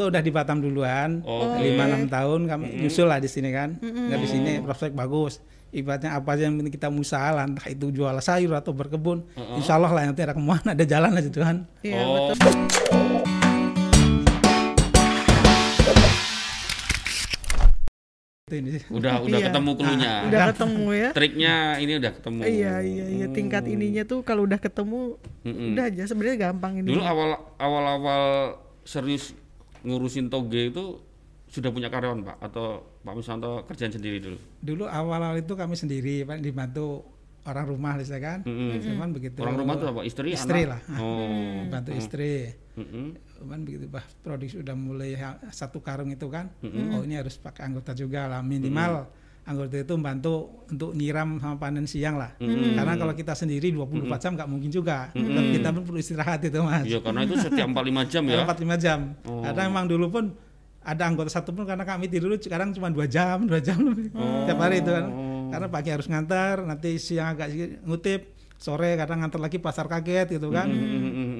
Itu udah di Batam duluan, lima enam tahun kami nyusul lah di sini kan. Nggak di sini prospek bagus. Ibaratnya apa aja yang penting kita usaha lah, entah itu jual sayur atau berkebun. Insya Allah lah nanti ada ke mana ada jalan aja Tuhan. Iya Oh. betul. Itu ini sih. Udah udah Iya. ketemu cluenya. Udah ketemu ya. Triknya ini udah ketemu. Iya iya iya tingkat ininya tuh kalau udah ketemu Mm-mm. udah aja sebenarnya gampang ini. Dulu awal awal awal serius ngurusin toge itu sudah punya karyawan pak atau Pak Misanto kerjaan sendiri dulu? Dulu awal-awal itu kami sendiri Pak dibantu orang rumah lah kan. Mm-mm. Cuman begitu. Orang rumah tuh apa? Istri, Istri anak? lah. Oh. Bantu istri. Mm-mm. Cuman begitu bah produksi udah mulai satu karung itu kan. Oh ini harus pakai anggota juga lah minimal. Anggota itu membantu untuk nyiram sama panen siang lah. Karena kalau kita sendiri 24 jam nggak mungkin juga. Kan Kita pun perlu istirahat itu mas. Iya karena itu setiap 4-5 jam ya. Empat lima jam. Oh. Karena emang dulu pun ada anggota satu pun karena kami tidur sekarang cuma dua jam, dua jam lebih tiap hari itu kan. Karena pagi harus ngantar, nanti siang agak ngutip, sore kadang ngantar lagi pasar kaget gitu kan. Mm-mm.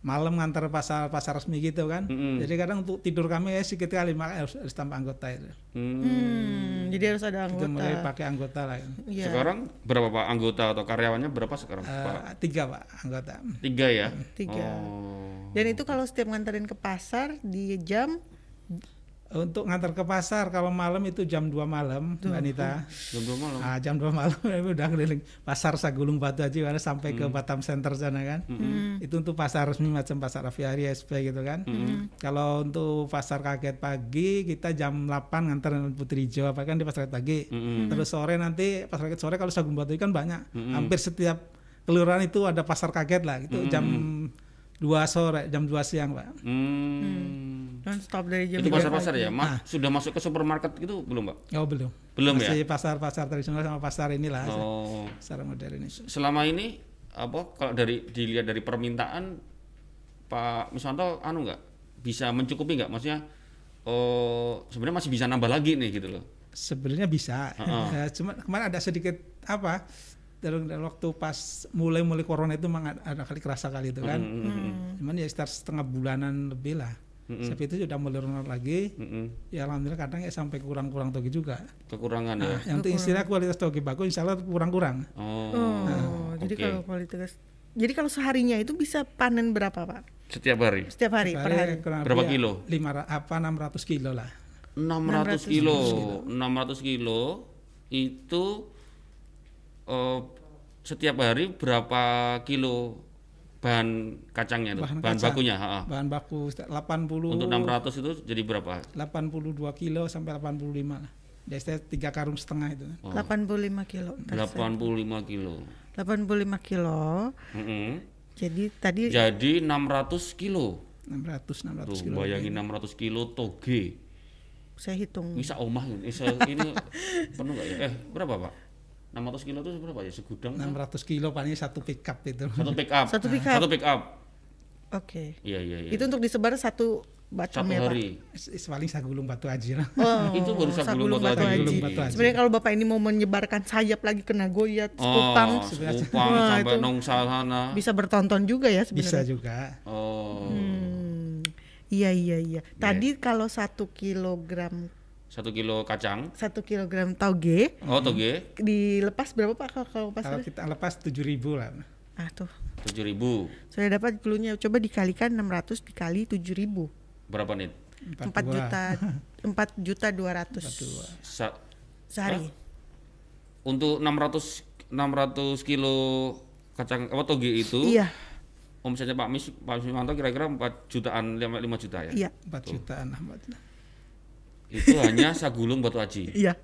Malam ngantar pasar pasar resmi gitu kan. Mm-mm. Jadi kadang untuk tidur kami ya sedikit kali makanya harus, harus tambah anggota itu. Hmm. Hmm, jadi harus ada Kita mulai anggota. pakai anggota lah. Iya. Sekarang berapa pak anggota atau karyawannya berapa sekarang Eh, pak? tiga pak anggota. Tiga ya. Tiga. Oh. Dan itu kalau setiap nganterin ke pasar di jam Untuk ngantar ke pasar kalau malam itu jam 2 malam, Mbak Anita. Jam dua malam. Ah, jam 2 malam udah keliling pasar Sagulung Batu aja karena sampai ke Batam Center sana kan. Itu untuk pasar resmi macam pasar aviari SP gitu kan. Kalau untuk pasar kaget pagi kita jam 8 nganter Putri Hijau apa kan di pasar kaget pagi. Mm-mm. Terus sore nanti pasar kaget sore kalau Sagung Batu kan banyak. Hampir setiap kelurahan itu ada pasar kaget lah. Itu jam 2 sore, jam 2 siang, Pak. Hmm. non stop dari jam Itu pasar-pasar ya? Ma, sudah masuk ke supermarket gitu belum pak? Oh, belum. Belum ya? Masih pasar-pasar tradisional sama pasar inilah. Oh. Pasar modern ini. Selama ini apa kalau dari dilihat dari permintaan Pak Misanto anu nggak bisa mencukupi nggak? Maksudnya oh sebenarnya masih bisa nambah lagi nih gitu loh. Sebenarnya bisa. Heeh. Ya, cuma kemarin ada sedikit apa dalam, dalam waktu pas mulai-mulai corona itu memang ada, ada kali kerasa kali itu kan. Mm-mm. Cuman ya sekitar setengah bulanan lebih lah. Mm-mm. Tapi itu sudah mulai normal lagi. Mm-mm. Ya alhamdulillah kadang ya sampai kurang-kurang toge juga. Kekurangan ya. Nah, yang untuk istilah kualitas toge bagus insya Allah kurang-kurang. Oh. Oh, jadi oke. kalau kualitas jadi kalau seharinya itu bisa panen berapa, Pak? Setiap hari Setiap hari, per hari. kurang Berapa ya kilo? Lima ra- apa 600 kilo lah. 600 kilo. 600 kilo itu eh, setiap hari berapa kilo bahan kacangnya tuh? Bahan Bahan, kacang. bakunya, ha-ha. Bahan baku 80 Untuk 600 itu jadi berapa? 82 kilo sampai 85 lah. Jadi saya tiga karung setengah itu. Oh. 85 kilo. Ntar saya- 85 kilo. 85 kilo. Mm-mm. Jadi tadi Jadi 600 kilo. 600 600 Tuh, kilo. bayangin 600 kilo toge. saya hitung. Bisa omah ini. Bisa ini penuh nggak ya? Eh, berapa, Pak? 600 kilo itu berapa ya? Segudang? 600 kilo paling satu pickup itu. Satu pick up. Satu pick up. Satu pick up. Oke. Iya, iya, iya. Itu untuk disebar satu bacem satu ya, Pak? hari. Is- Paling sagulung batu aja lah. Oh, Itu baru Sagulung Sagulung Batu Batu Batu Haji. Sebenarnya kalau Bapak ini mau menyebarkan sayap lagi ke Nagoya, Oh, Kupang, Kupang Wah, sampai itu Nongsa sana. bisa bertonton juga ya Bisa sebenarnya. juga. Oh, Hmm. Iya iya iya. Tadi kalau satu kilogram satu kilo kacang. satu kilogram tauge Oh, toge dilepas berapa Pak kalau, kalau Kalau pasar? kita lepas 7000 lah. Ah tuh, tujuh ribu. saya dapat cluenya. Coba dikalikan 600 dikali 7000. Berapa nih? 4 42. juta 4 juta 200 Sa- sehari. untuk 600 600 kilo kacang apa toge itu Iya, omsetnya Pak Mis Pak Mismanto kira-kira 4 jutaan 5, 5 juta ya. iya, 4 jutaan lah. Mbak. Itu hanya sagulung batu aji. iya.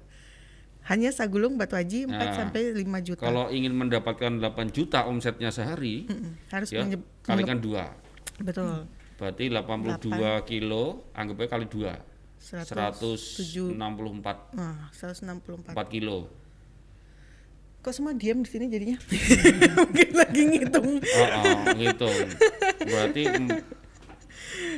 Hanya sagulung batu aji 4 Nah, sampai 5 juta. Kalau ingin mendapatkan 8 juta omsetnya sehari, Mm-mm, harus ya kalikan dua. betul. Berarti 82 kilo, anggap aja kali dua. 107 164 Nah, 164. 4 kilo. Kok semua diam di sini jadinya? Mungkin lagi ngitung. Oh, oh, ngitung. Berarti mm,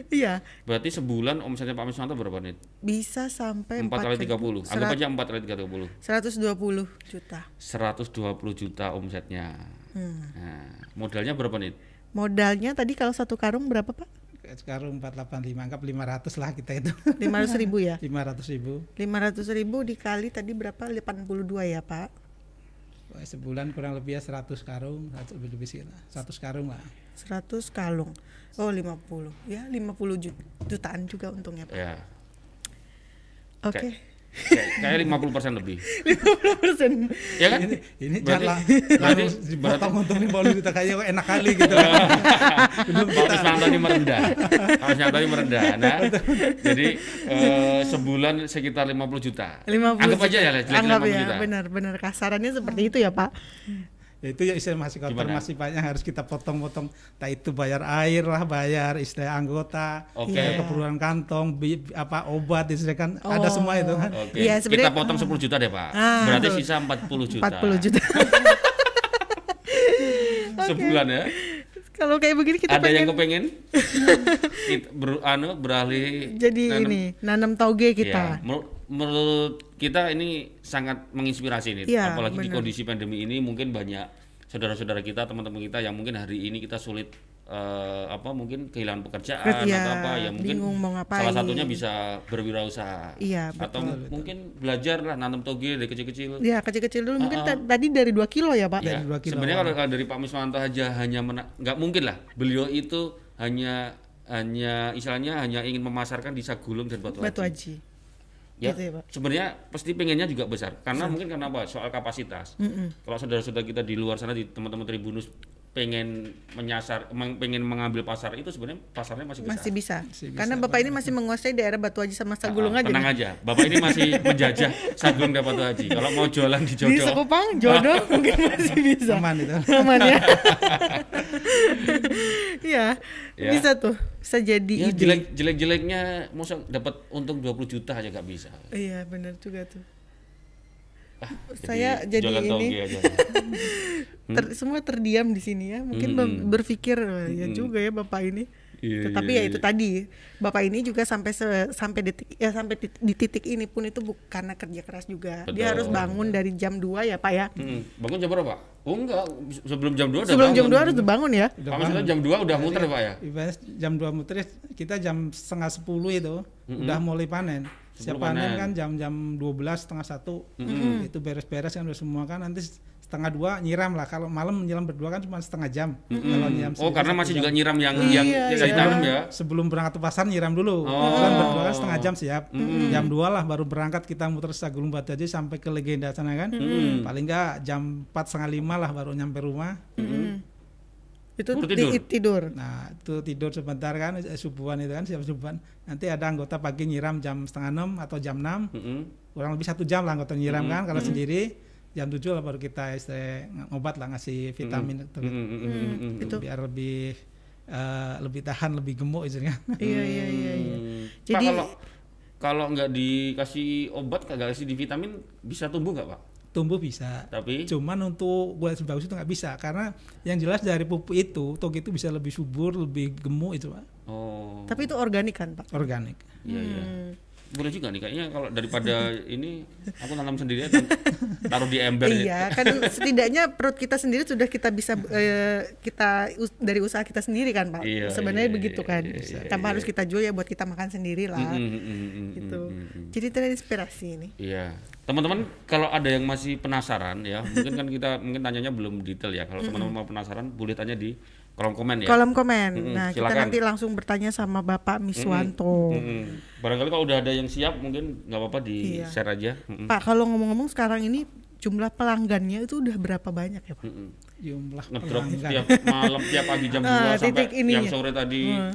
Iya, berarti sebulan omsetnya Pak Miswanto berapa nih? bisa sampai 4 kali 30. Anggap Serat- aja 4 kali 30. 120 juta. 120 juta omsetnya. Hmm. Nah, modalnya berapa nih? Modalnya tadi kalau satu karung berapa, Pak? Sekarang 485, anggap 500 lah kita itu. 500 ribu ya 500 ribu. 500 ribu dikali tadi berapa 82 ya pak Sebulan kurang lebih ya 100 karung, 100 lebih lebih sih lah. 100 karung lah. 100 kalung oh 50 ya 50 ju- jutaan juga untungnya pak Ya. oke Kayak, kayak 50% lebih. 50 persen Ya kan? Ini ini Berarti- jangan berarti- dipotong untuk 50 juta kayak enak kali gitu. Kita Wismanto ini merendah. Pak Wismanto ini merendah. Nah, jadi eh, sebulan sekitar 50 juta. 50 Anggap aja ya, anggap 50 ya juta. benar-benar kasarannya seperti itu ya pak Ya itu ya istilah masih kotor Gimana? masih banyak harus kita potong-potong. Tak itu bayar air lah, bayar istilah anggota, Oke. bayar keperluan kantong, bi- apa obat istilah kan ada Oh. semua itu kan. Oke. Iya, kita potong 10 juta deh, Pak. Ah, Berarti betul. sisa 40 juta. 40 juta Sebulan ya. kalau kayak begini kita Ada yang pengen kepengen Kita ber, anu beralih jadi nanam- ini nanam toge Ya, kita menurut, menurut kita ini sangat menginspirasi nih, Iya, apalagi di benar. kondisi pandemi ini mungkin banyak saudara-saudara kita, teman-teman kita yang mungkin hari ini kita sulit eh, apa mungkin kehilangan pekerjaan Iya, atau apa ya mungkin bingung mau ngapain. salah satunya bisa berwirausaha Iya, atau mungkin belajar lah nanam toge dari kecil-kecil. ya kecil-kecil dulu Ah, mungkin ta- tadi dari 2 kilo ya pak Ya, Dari dua kilo. sebenarnya kalau, kalau dari Pak Miswanto aja hanya nggak mungkin lah beliau itu hanya hanya istilahnya hanya ingin memasarkan di Sagulung dan Batu, batu Haji. aji Ya, Gitu ya, Pak. sebenarnya pasti pengennya juga besar karena mungkin karena apa soal kapasitas. Kalau saudara-saudara kita di luar sana di teman-teman Tribunus pengen menyasar, meng- pengen mengambil pasar itu sebenarnya pasarnya masih besar. masih bisa Masih karena bapak ini masih menguasai daerah batu aji sama sagulung Ah, aja tenang nih. aja, bapak ini masih menjajah Sagulung dan Batu Haji. Kalau mau jualan di di Jodoh, Sekupang jodoh mungkin masih bisa Aman itu. aman ya Iya, Ya. bisa tuh bisa jadi ya ide. jelek jelek-jeleknya masa dapat untung 20 juta aja gak bisa. iya benar juga tuh. Ah, Saya jadi jualan ini. aja. Ter- semua terdiam di sini ya. Mungkin be- berpikir "Wah, ya juga ya bapak ini Iya, tetapi iya, ya itu tadi bapak ini juga sampai se- sampai detik ya sampai di titik ini pun itu bukan karena kerja keras juga Betul. dia harus bangun dari jam 2 ya pak ya Hmm, bangun jam berapa? Oh enggak, sebelum jam 2 udah sebelum jam. 2 harus bangun ya Udah Pak jam 2 udah muter Pak ya? Ibarat jam 2 muter kita jam setengah 10 itu udah mulai panen. Siap panen kan jam-jam 12 setengah satu. Itu beres-beres kan udah semua kan. Nanti setengah dua nyiram lah. Kalau malam menyiram berdua kan cuma setengah jam. Kalau nyiram Oh karena masih jam. juga nyiram yang Iya, yang iya. yang ditanam ya? sebelum berangkat ke pasar nyiram dulu. Oh. kan berdua kan setengah jam siap. Jam dua lah baru berangkat kita muter Sagulung Batu aja sampai ke legenda sana kan. Paling enggak jam empat setengah lima lah baru nyampe rumah. Itu Baru di- tidur? tidur Nah, itu tidur sebentar kan, eh, subuhan itu kan, siap subuhan. Nanti ada anggota pagi nyiram jam setengah enam atau jam enam, Mm-mm. kurang lebih satu jam lah anggota nyiram kan. Kalau sendiri jam tujuh lah baru kita istilah ngobat lah ngasih vitamin itu, Mm-mm, mm-mm, mm-mm. itu biar lebih eh, lebih tahan, lebih gemuk istilahnya. iya iya iya iya Hmm. Pak Jadi- kalau kalau nggak dikasih obat nggak kasih di vitamin bisa tumbuh nggak Pak? Tumbuh bisa. Tapi Cuman untuk kualitas bagus itu nggak bisa karena yang jelas dari pupuk itu toge itu bisa lebih subur, lebih gemuk itu Pak. oh tapi itu organik kan pak organik. iya iya. Boleh juga nih kayaknya kalau daripada ini aku tanam sendiri taruh di ember ya. Iya, kan setidaknya perut kita sendiri sudah kita bisa eh, kita us- dari usaha kita sendiri kan, Pak. Iya, Sebenarnya iya, begitu iya, kan. iya, iya, Tanpa harus kita jual ya buat kita makan sendiri lah. Mm, mm, mm, mm, Gitu. mm, mm. Jadi terinspirasi ini. Iya, teman-teman kalau ada yang masih penasaran ya, mungkin kan kita mungkin tanyanya belum detail ya. Kalau teman-teman mau penasaran, boleh tanya di kolom komen ya. Kolom komen. Mm-mm, nah, kita silakan. nanti langsung bertanya sama Bapak Miswanto. Mm-mm. Barangkali kalau udah ada yang siap, mungkin nggak apa-apa di Iya. share aja. Mm-mm. Pak, kalau ngomong-ngomong sekarang ini jumlah pelanggannya itu udah berapa banyak ya, Pak? Mm-mm. Jumlah Ngedrop pelanggan. tiap malam, tiap pagi jam Ah, 2 sampai titik ininya. yang sore tadi. Hmm.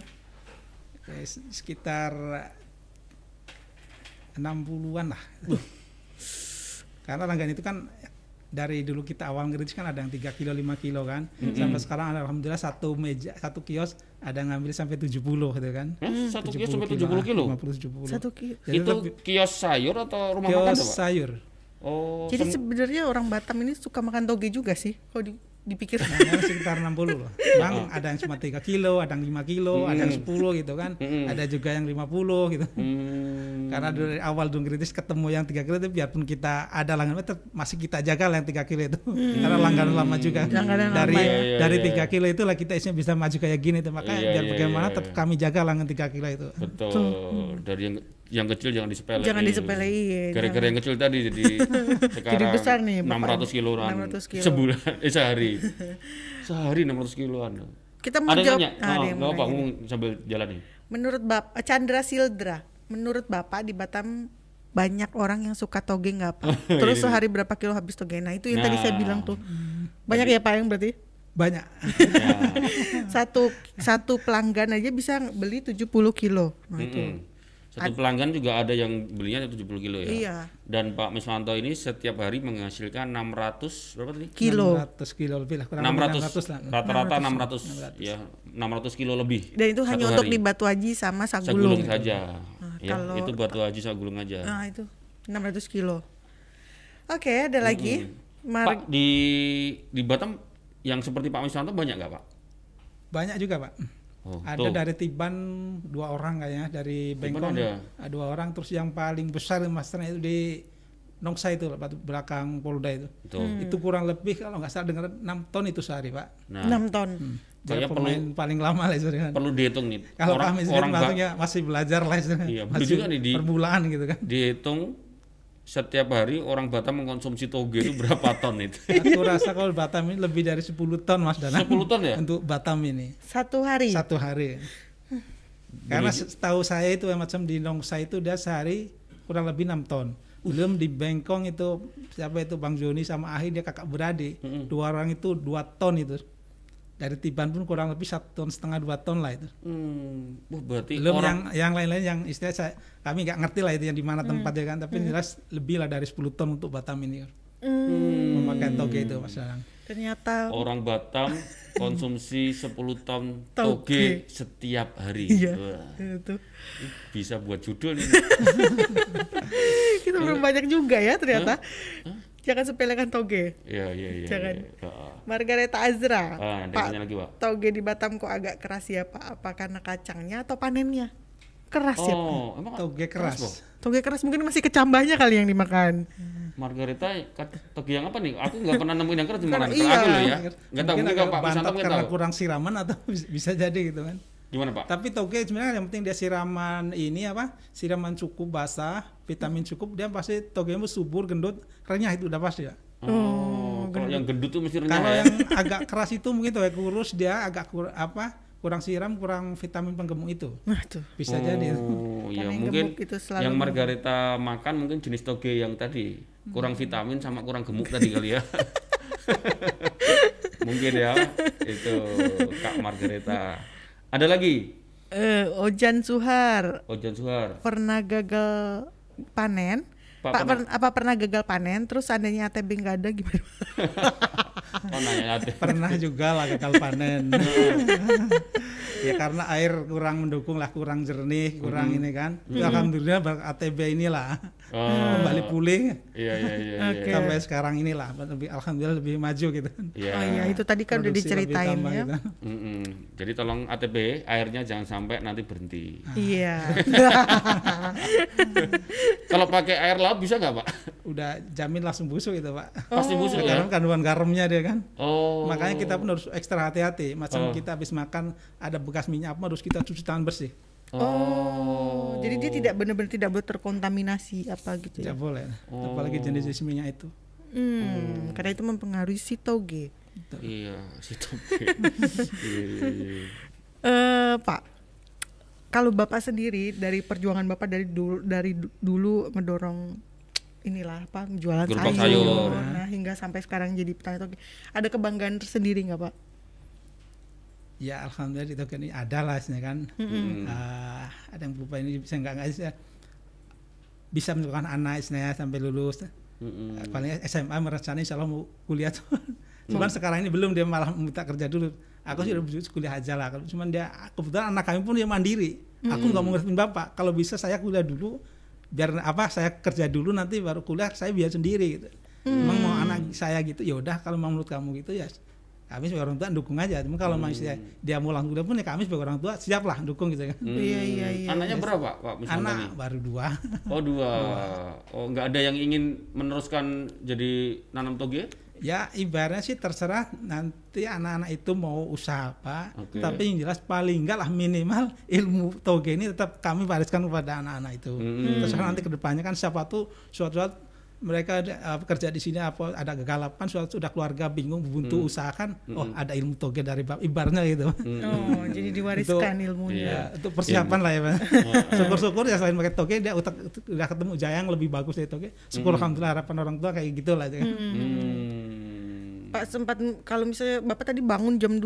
Eh, sekitar 60-an lah. Karena langgan itu kan dari dulu kita awal ngerintis kan ada yang 3 kilo 5 kilo kan. Sampai sekarang alhamdulillah satu meja satu kios ada yang ngambil sampai 70 gitu kan. Hah, satu kios sampai 70 kilo. 50 70 Satu ki- Jadi Itu lebih- kios sayur atau rumah makan kios tuh, Pak? sayur. Oh, Jadi sem- sebenarnya orang Batam ini suka makan toge juga sih, kalau di- dipikir. Nah, sekitar 60 loh. Bang, ada yang cuma 3 kilo, ada yang 5 kilo, ada yang 10 gitu kan. Mm-mm. Ada juga yang 50 gitu. Hmm. Karena dari awal dung kritis ketemu yang tiga kilo itu biarpun kita ada langganan tetap masih kita jaga lah yang tiga kilo itu. Karena langganan lama juga. Langganan dari lama ya. Iya, dari iya, tiga kilo itulah kita isinya bisa maju kayak gini tuh. Makanya Iya, biar iya, bagaimana iya, tetap iya. kami jaga langganan tiga kilo itu. Betul. Dari yang yang kecil jangan disepelein. Jangan disepelein, Gara-gara yang kecil tadi jadi sekarang Jadi besar nih, Bapak. 600 kiloan 600 kilo. sebulan eh sehari. sehari 600 kiloan. Kita mau ada jawab. nanya? Ah, ada Oh, yang apa, nanya. ngomong sambil jalan nih. Menurut Bapak Chandra Sildra, menurut Bapak di Batam banyak orang yang suka toge nggak Pak? Terus Ini. sehari berapa kilo habis toge? Nah itu yang tadi saya Nah. bilang tuh. Banyak ya Pak yang berarti? Banyak. Ya. Satu satu pelanggan aja bisa beli 70 kilo. Nah itu. Satu pelanggan juga ada yang belinya 70 kilo ya. Iya. Dan Pak Miswanto ini setiap hari menghasilkan 600 berapa tadi? Kilo. 600 kilo lebih lah. Kurang lebih 600, 600 lah. rata-rata 600, ya 600 kilo lebih. Dan itu hanya untuk hari. di Batu Haji sama Sagulung Sagulung. saja. Nah, ya, kalau- itu batu haji Sagulung aja. Nah itu 600 kilo. Oke, ada lagi. Mar- Pak di di Batam yang seperti Pak Miswanto banyak nggak Pak? Banyak juga pak. Oh, ada tuh. dari Tiban dua orang kayaknya dari Tiban Bengkong. ada? ada dua orang. Terus yang paling besar masternya itu di Nongsa itu belakang Polda itu. Tuh. itu kurang lebih kalau nggak salah dengar 6 ton itu sehari pak. Nah, 6 ton. dia Kayaknya pemain paling lama lah itu kan perlu dihitung nih. kalau orang kami sendiri orang masih belajar lah itu Iya, masih juga nih di- per bulan gitu kan. dihitung setiap hari orang Batam mengkonsumsi toge itu berapa ton itu? aku rasa kalau Batam ini lebih dari 10 ton mas Danang. 10 ton ya? untuk Batam ini. Satu hari. satu hari. Karena setahu saya itu macam di Nongsa itu dia sehari kurang lebih 6 ton. Belum di Bengkong itu siapa itu Bang Joni sama Ahi dia kakak beradik. Dua orang itu dua ton itu dari Tiban pun kurang lebih satu ton setengah dua ton lah itu Hmm, wah, berarti belum orang yang yang lain-lain yang istilah saya kami nggak ngerti lah itu yang di mana tempatnya kan tapi jelas lebih lah dari 10 ton untuk Batam ini Hmm, memakai toge itu mas Danang ternyata orang Batam konsumsi 10 ton Toge. toge setiap hari. Iya. Wah, itu. bisa buat judul ini. Kita belum banyak juga ya ternyata. Jangan sepelekan toge. Iya, iya, iya. Jangan. iya. Ah, Margareta Azra. Ah, ada Pak, lagi, Pak. toge di Batam kok agak keras ya Pak? Apa karena kacangnya atau panennya? Keras ya Pak? Oh, emang toge keras Bang? Toge keras mungkin masih kecambahnya kali yang dimakan. Margarita kat- toge yang apa nih? Aku nggak pernah nemuin yang keras di mana. Iya. aku loh ya. Nggak tahu mungkin Pak mungkin karena tahu. kurang siraman atau bis- bisa jadi gitu kan Gimana, Pak? Tapi toge sebenarnya yang penting dia siraman ini apa? Siraman cukup basah, vitamin cukup, dia pasti togemu subur, gendut, renyah itu udah pasti ya. Oh, kalau yang gendut tuh mesti renyah Kalau ya. yang agak keras itu mungkin toge kurus dia agak kur, apa? kurang siram, kurang vitamin penggemuk itu. Nah tuh. Bisa jadi. Oh, iya Karena yang mungkin gemuk itu selalu yang gemuk. Margarita makan mungkin jenis toge yang tadi kurang vitamin sama kurang gemuk tadi kali ya. mungkin ya itu Kak Margarita. Ada lagi Eh, Ojan Suhar Ojan Suhar. pernah gagal panen. Pak, Pak, pernah- per- apa pernah gagal panen? Terus seandainya ATB nggak ada gimana? Oh nanya. Pernah juga lah gagal panen. ya karena air kurang mendukung lah, kurang jernih, kurang ini kan. Ya, Alhamdulillah ber- ATB inilah Oh, kembali pulih Iya iya iya. Oke. iya. sampai sekarang inilah. Lebih, Alhamdulillah lebih maju gitu. Iya. Oh iya, itu tadi kan udah Produksi diceritain tambah ya. gitu. Mm-mm. Jadi tolong ATB airnya jangan sampai nanti berhenti. Iya. Kalau pakai air laut bisa nggak Pak? Udah jamin langsung busuk itu pak. Pasti busuk ya. Karena kandungan garamnya dia kan. Oh. Makanya kita pun harus ekstra hati-hati. Oh. Macam kita habis makan ada bekas minyak apa harus kita cuci tangan bersih. Oh, jadi dia tidak benar-benar tidak boleh terkontaminasi apa gitu ya. Tidak boleh. Oh. Apalagi jenis-jenis minyak itu. Hmm, karena itu mempengaruhi si toge. Iya, si toge. Iya, iya, iya. Eh, Pak, kalau Bapak sendiri dari perjuangan Bapak dari dulu dari du- dulu mendorong inilah apa jualan Gerobak sayur, sayur. nah hingga sampai sekarang jadi petani toge, ada kebanggaan tersendiri nggak Pak? Ya alhamdulillah itu kan ini ada lah sebenarnya kan. Ah, ada yang berupa ini bisa nggak nggak bisa bisa menentukan anak istilahnya sampai lulus. Mm-mm. Paling SMA merencanakan insya Allah mau kuliah tuh. Cuman sekarang ini belum dia malah minta kerja dulu. Aku sih udah kuliah aja lah. Kalau Cuman dia kebetulan anak kami pun dia mandiri. Aku nggak mau ngertiin bapak. Kalau bisa saya kuliah dulu. Biar apa? Saya kerja dulu nanti baru kuliah. Saya biar sendiri gitu. Emang mau anak saya gitu. Ya udah kalau mau menurut kamu gitu ya kami sebagai orang tua dukung aja. Cuma kalau masih dia mau langsung kuliah pun ya kami sebagai orang tua siap lah dukung gitu kan. Iya iya iya. Anaknya berapa Pak Miswanto Anak nih? baru dua. Oh dua. Oh nggak ada yang ingin meneruskan jadi nanam toge? Ya ibaratnya sih terserah nanti anak-anak itu mau usaha apa. Oke. Tapi yang jelas paling enggak lah minimal ilmu toge ini tetap kami wariskan kepada anak-anak itu. Hmm. Terserah nanti ke depannya kan siapa tuh suatu saat mereka ada, uh, kerja di sini apa ada kegalapan suatu sudah keluarga bingung buntu Hmm. usahakan oh ada ilmu toge dari bab ibaratnya gitu. Oh, jadi diwariskan ilmunya. Iya. Ya, itu persiapan lah ya Pak. Syukur-syukur ya selain pakai toge dia utak udah ketemu jayang lebih bagus dari toge. Syukur alhamdulillah harapan orang tua kayak gitu lah. ya. Hmm. Pak sempat kalau misalnya Bapak tadi bangun jam 2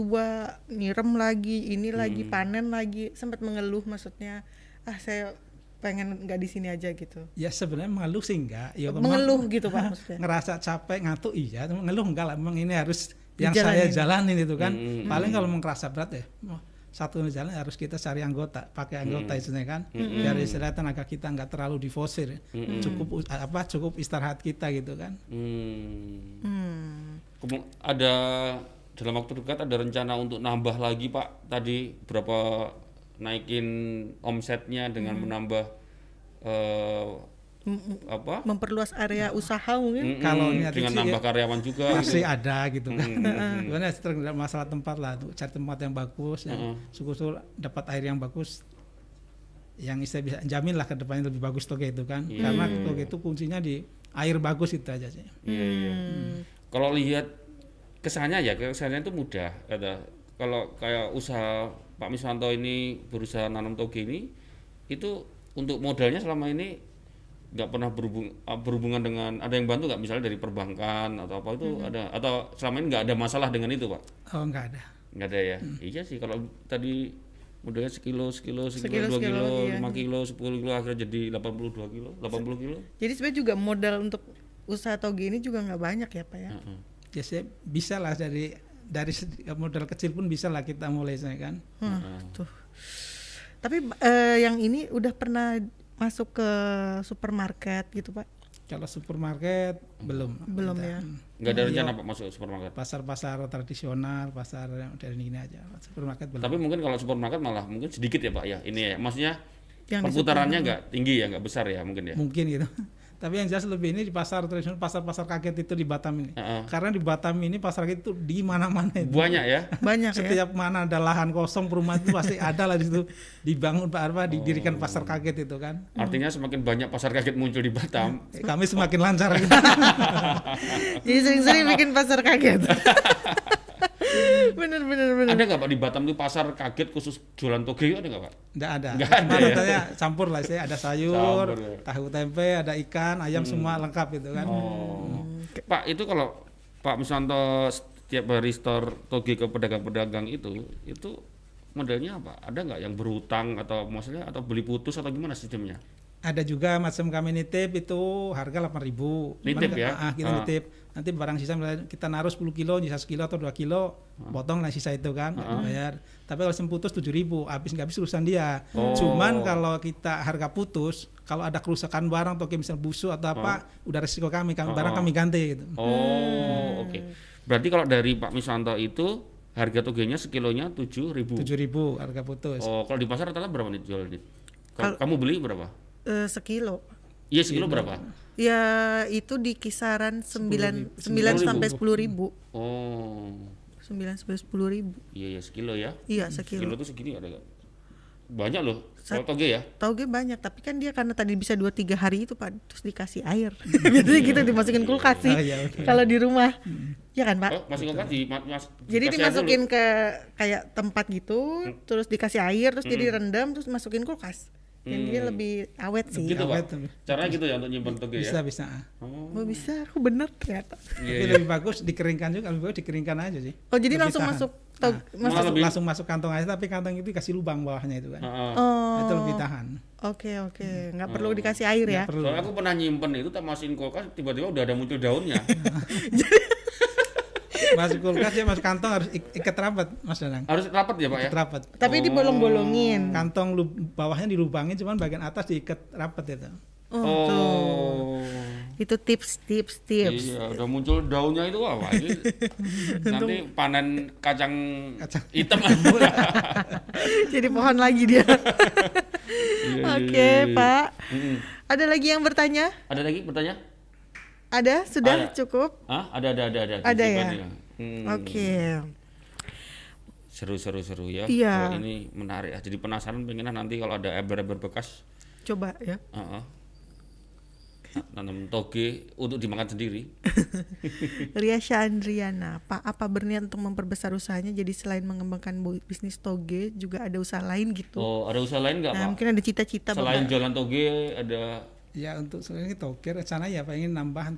nyirem lagi, ini lagi Hmm. panen lagi, sempat mengeluh maksudnya ah saya pengen nggak di sini aja gitu. Ya sebenarnya mengeluh sih enggak. Ya, memang mengeluh gitu Pak maksudnya. ngerasa capek ngantuk iya cuma ngeluh enggak lah memang ini harus yang Dijalanin. saya jalanin itu kan Hmm. paling kalau mau ngerasa berat ya satu jalan harus kita cari anggota pakai anggota istilahnya kan biar istilah tenaga kita nggak terlalu difosir cukup us- apa cukup istirahat kita gitu kan Hmm. Hmm. Ada dalam waktu dekat ada rencana untuk nambah lagi Pak. Tadi berapa naikin omsetnya dengan menambah eh, apa? Memperluas area usaha mungkin. Mm-mm, Kalau niat dengan itu nambah ya, karyawan juga masih gitu. ada gitu. Kan sebenarnya masalah tempat lah tuh cari tempat yang bagus yang Mm-mm. syukur-syukur dapat air yang bagus yang saya bisa jamin lah ke depannya lebih bagus toge itu kan. Iya. karena toge itu kuncinya di air bagus itu aja sih. Iya, iya. Kalau lihat kesannya ya, kesannya itu mudah. Kata kalau kayak usaha Pak Miswanto ini berusaha nanam toge ini, itu untuk modalnya selama ini nggak pernah berhubung, ah, berhubungan dengan ada yang bantu nggak misalnya dari perbankan atau apa itu ada atau selama ini nggak ada masalah dengan itu pak? oh enggak ada Nggak ada ya? Iya sih kalau tadi modalnya sekilo, sekilo, sekilo, Sekilo, dua sekilo, kilo, iya. lima kilo, sepuluh kilo akhirnya jadi 82 kilo, 80 kilo. Jadi sebenarnya juga modal untuk usaha toge ini juga nggak banyak ya Pak ya. Heeh. ya saya bisa lah dari dari modal kecil pun bisa lah kita mulai saya kan Hah, tuh. Tapi eh, yang ini udah pernah masuk ke supermarket gitu Pak? kalau supermarket belum Belum Kita- ya. Nggak ada Iya. rencana pak masuk supermarket. pasar-pasar tradisional pasar yang dari ini aja supermarket belum Tapi mungkin kalau supermarket malah mungkin sedikit ya pak ya. Ini ya, maksudnya Yang perputarannya nggak tinggi ya, nggak besar ya mungkin ya. mungkin gitu tapi yang jelas lebih ini di pasar tradisional pasar-pasar kaget itu di Batam ini Heeh. karena di Batam ini pasar kaget itu di mana-mana itu Banyak ya. Banyak ya. setiap mana ada lahan kosong perumahan itu pasti ada lah di situ dibangun apa Oh. didirikan pasar kaget itu kan Artinya semakin banyak pasar kaget muncul di Batam. Kami semakin lancar. Jadi sering-sering bikin pasar kaget. bener bener bener. Ada nggak pak di Batam tuh pasar kaget khusus jualan toge ada nggak pak? Nggak ada. Nggak ada Cuma ya? katanya campur lah saya ada sayur, Campur ya. Hmm. tahu tempe, ada ikan, ayam semua lengkap itu kan. Oh. Pak itu kalau Pak Miswanto setiap hari store toge ke pedagang-pedagang itu, itu modelnya apa? Ada nggak yang berhutang atau maksudnya atau beli putus atau gimana sistemnya? Ada juga macam kami nitip itu harga 8.000. Nitip Cuman, ya? ah, kita Ah. nitip. Nanti barang sisa misalnya kita naruh 10 kilo, nyisa sekilo atau 2 kilo, Ah. potong lah sisa itu kan, bayar. Tapi kalau sem putus 7.000, habis nggak habis urusan dia. Oh. Cuman kalau kita harga putus, kalau ada kerusakan barang atau kayak misal busuk atau apa, udah resiko kami, kami barang Oh. kami ganti gitu. Oh, oke. Berarti kalau dari Pak Miswanto itu harga togenya sekilonya tujuh ribu. 7.000 harga putus. Oh, kalau di pasar rata-rata berapa nih jual? Ka- Kamu beli berapa? Eh, sekilo. Iya sekilo berapa? Ya itu di kisaran 9 9 sampai 10 ribu. Oh, 9 sampai 10 ribu. iya ya sekilo ya. Iya Sekilo sekilo. tuh segini ada nggak? Banyak loh. Kalau toge ya. Tauge banyak, tapi kan dia karena tadi bisa 2 3 hari itu Pak, terus dikasih air. Biasanya gitu dimasukin kulkas sih. Oh, iya. Kalau di rumah. Ya kan, Pak? Oh, masih nggak di ma- mas, Jadi dimasukin ke kayak tempat gitu, Hmm. terus dikasih air, terus jadi rendam, terus masukin kulkas. Jadi dia lebih awet sih. gitu Awet pak. Caranya gitu ya untuk nyimpan toge Bisa ya. bisa. Oh, Oh bisa, aku bener ternyata. Tapi iya. lebih bagus dikeringkan juga, lebih bagus dikeringkan aja sih. Oh jadi Lebih langsung tahan. masuk Nah, masuk. Lebih- langsung masuk kantong aja, tapi kantong itu kasih lubang bawahnya itu kan. Heeh. Oh. Itu lebih tahan. Oke oke, nggak perlu dikasih air ya. Perlu. Soalnya aku pernah nyimpen itu tak masukin kulkas tiba-tiba udah ada muncul daunnya. Masuk kulkas ya masuk kantong harus ik- ikat rapat Mas Danang. Harus rapat ya pak ya. Ikat rapat. Tapi dibolong-bolongin. Kantong lu, bawahnya dilubangin cuman bagian atas diikat rapat itu. Oh, Oh. Itu tips, tips, tips. Iya, udah muncul daunnya itu apa? Ini nanti panen kacang, Kacang. hitam. Jadi pohon lagi dia. Iya, Oke, iya, iya. Pak. Mm-mm. Ada lagi yang bertanya? Ada lagi bertanya? Ada? Sudah Ada. cukup? Hah? Ada, ada, ada, ada. Ada ya? Hmm. Oke. Seru, seru, seru ya. Iya. Kalau ini menarik ya. Jadi penasaran pengen nanti kalau ada ember-ember bekas, Coba ya. uh tanam toge untuk dimakan sendiri. Riasha Andriana, Pak, apa berniat untuk memperbesar usahanya? Jadi selain mengembangkan bisnis toge, juga ada usaha lain gitu. Oh, ada usaha lain nggak nah, Pak? mungkin ada cita-cita Selain Bapak. jualan toge ada Ya untuk sebenarnya toke rencana ya pengen nambah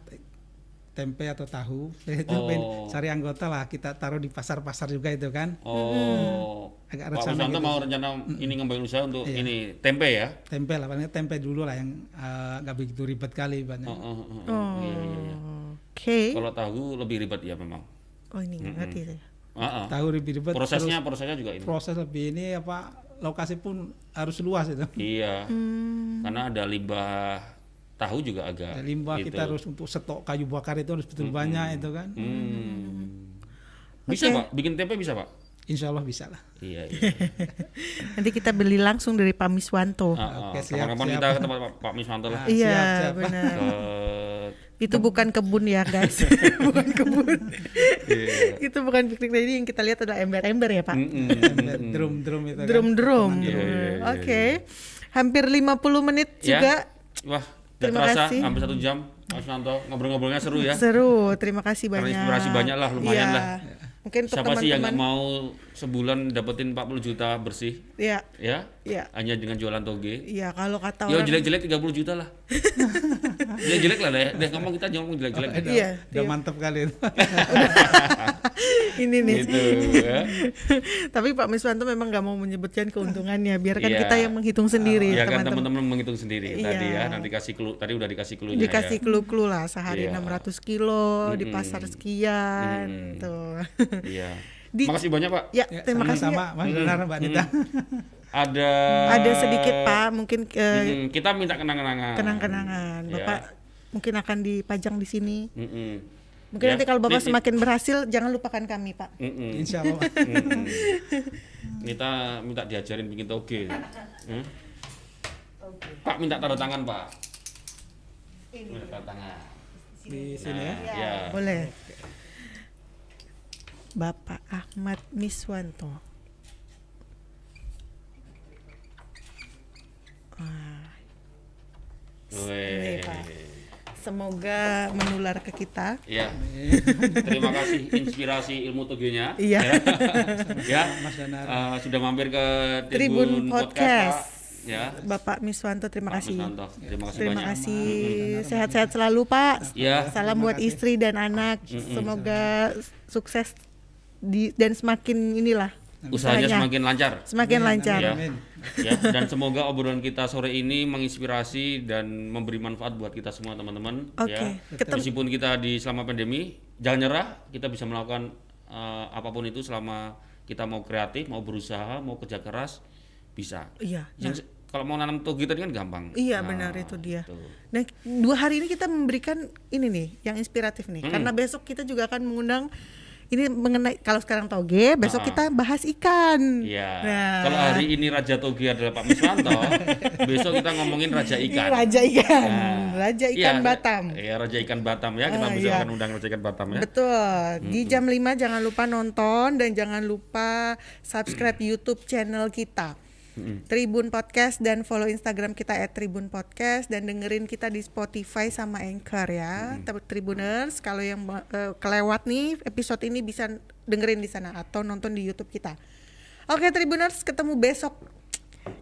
tempe atau tahu. Itu Oh. cari anggota lah kita taruh di pasar-pasar juga itu kan. Oh, Agak Pak rencana Wisanto gitu mau rencana ini ngembangin usaha untuk ini tempe ya? Tempe lah, paling tempe dulu lah yang eh, nggak begitu ribet kali banyak. Oh, oh, oh, oh. Oh, Iya, iya, iya. Oke. Kalau tahu lebih ribet ya memang. Oh ini ngerti saya. Ah, ah. Tahu lebih ribet. Prosesnya, prosesnya juga ini. terus proses lebih ini apa lokasi pun harus luas itu. Iya, Hmm. karena ada limbah tahu juga agak. Ada limbah gitu. kita harus untuk stok kayu bakar itu harus betul banyak itu kan. Hmm. Bisa pak, bikin tempe bisa pak? Insya Allah bisa lah. Iya iya. Nanti kita beli langsung dari Pak Miswanto. Ah, ah. Oke, siap, Kapan-kapan siap. kita ke tempat Pak, Pak Miswanto lah. Ah, iya, siap, siap, Pak. benar. Ke Itu bukan kebun ya, guys. bukan kebun. Iya. itu bukan piknik tadi yang kita lihat adalah ember-ember ya, Pak. Mm-mm. Drum-drum itu kan. Drum-drum. Iya, iya, iya, Oke. Hampir 50 menit Ya. juga. Wah, gak Terima terasa kasih. hampir satu jam. Mas Nanto ngobrol-ngobrolnya seru ya. Seru. Terima kasih banyak. inspirasi banyak lah, lumayan Iya. lah. Mungkin untuk Siapa sih yang teman-teman. mau sebulan dapetin 40 juta bersih? Iya. Ya, Iya. hanya dengan jualan toge. Iya, kalau kata Ya orang jelek-jelek 30 juta lah. jelek-jelek lah deh. Deh ngomong kita jangan ngomong jelek-jelek. Udah, Iya, udah iya. mantep kali itu. ini nih. gitu ya. Tapi Pak Miswanto memang nggak mau menyebutkan keuntungannya, biarkan Iya. kita yang menghitung sendiri, Ya kan teman-teman. menghitung sendiri tadi Iya. ya. Nanti kasih clue. Tadi udah dikasih clue-nya Dikasih ya. clue-clue lah sehari Iya. 600 kilo di Mm-mm. pasar sekian Mm-mm. tuh. Iya. Di- Makasih banyak, Pak. ya, Ya, terima kasih. sama-sama, ya. Mas benar Mbak Nita. Ada Ada sedikit Pak, mungkin ke Mm-mm, kita minta kenang-kenangan. kenang-kenangan. Ya. Bapak mungkin akan dipajang di sini. Mm-mm. Mungkin Ya. nanti kalau Bapak semakin berhasil jangan lupakan kami, Pak. Mm-mm. Insya Allah. Mm-mm. Kita minta diajarin bikin toge. Hmm? Pak minta tanda tangan, Pak. Minta tanda tangan. Di sini ya. Nah, ya. Boleh. Bapak Ahmad Miswanto. Wah, Pak. semoga menular ke kita. Ya. Terima kasih inspirasi ilmu togenya. Iya. ya. Mas Danar. Eh, sudah mampir ke Tribun Tribun, Podcast. Pak. Ya. Bapak Miswanto, terima Pak kasih. Musnanto. Terima kasih Terima banyak. kasih. Sehat-sehat selalu, Pak. Ya. Salam buat istri dan anak. Semoga sukses di dan semakin inilah Usahanya usahanya semakin lancar. semakin lancar. Ya. Amin. ya dan semoga obrolan kita sore ini menginspirasi dan memberi manfaat buat kita semua teman-teman Oke, ya ketemu- meskipun kita di selama pandemi jangan nyerah kita bisa melakukan eh, apa pun itu selama kita mau kreatif mau berusaha mau kerja keras bisa Iya. Yang se- kalau mau nanam toge tadi kan gampang Iya Nah, benar itu dia. tuh. Nah dua hari ini kita memberikan ini nih yang inspiratif nih, karena besok kita juga akan mengundang ini mengenai kalau sekarang toge, besok Ah. kita bahas ikan. Iya. Nah. Kalau hari ini Raja Toge adalah Pak Miswanto, besok kita ngomongin Raja Ikan. Raja ikan, Nah, Raja iya, ikan Batam. Iya, Raja Ikan Batam ya. Kita besok iya. akan undang Raja Ikan Batam ya. Betul. Di jam 5 jangan lupa nonton dan jangan lupa subscribe YouTube channel kita. Tribun Podcast dan follow Instagram kita @tribun podcast dan dengerin kita di Spotify sama Anchor ya. Ter- Tribuners kalau yang eh, kelewat nih episode ini bisa dengerin di sana atau nonton di YouTube kita. Oke Tribuners, ketemu besok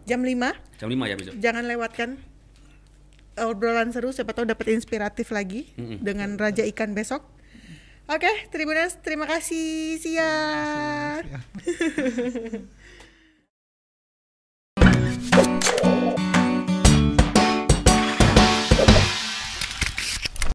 jam 5. Jam 5 ya besok. Jangan lewatkan obrolan seru siapa tahu dapat inspiratif lagi dengan Raja Ikan besok. Oke, Tribuners, terima kasih. Ya.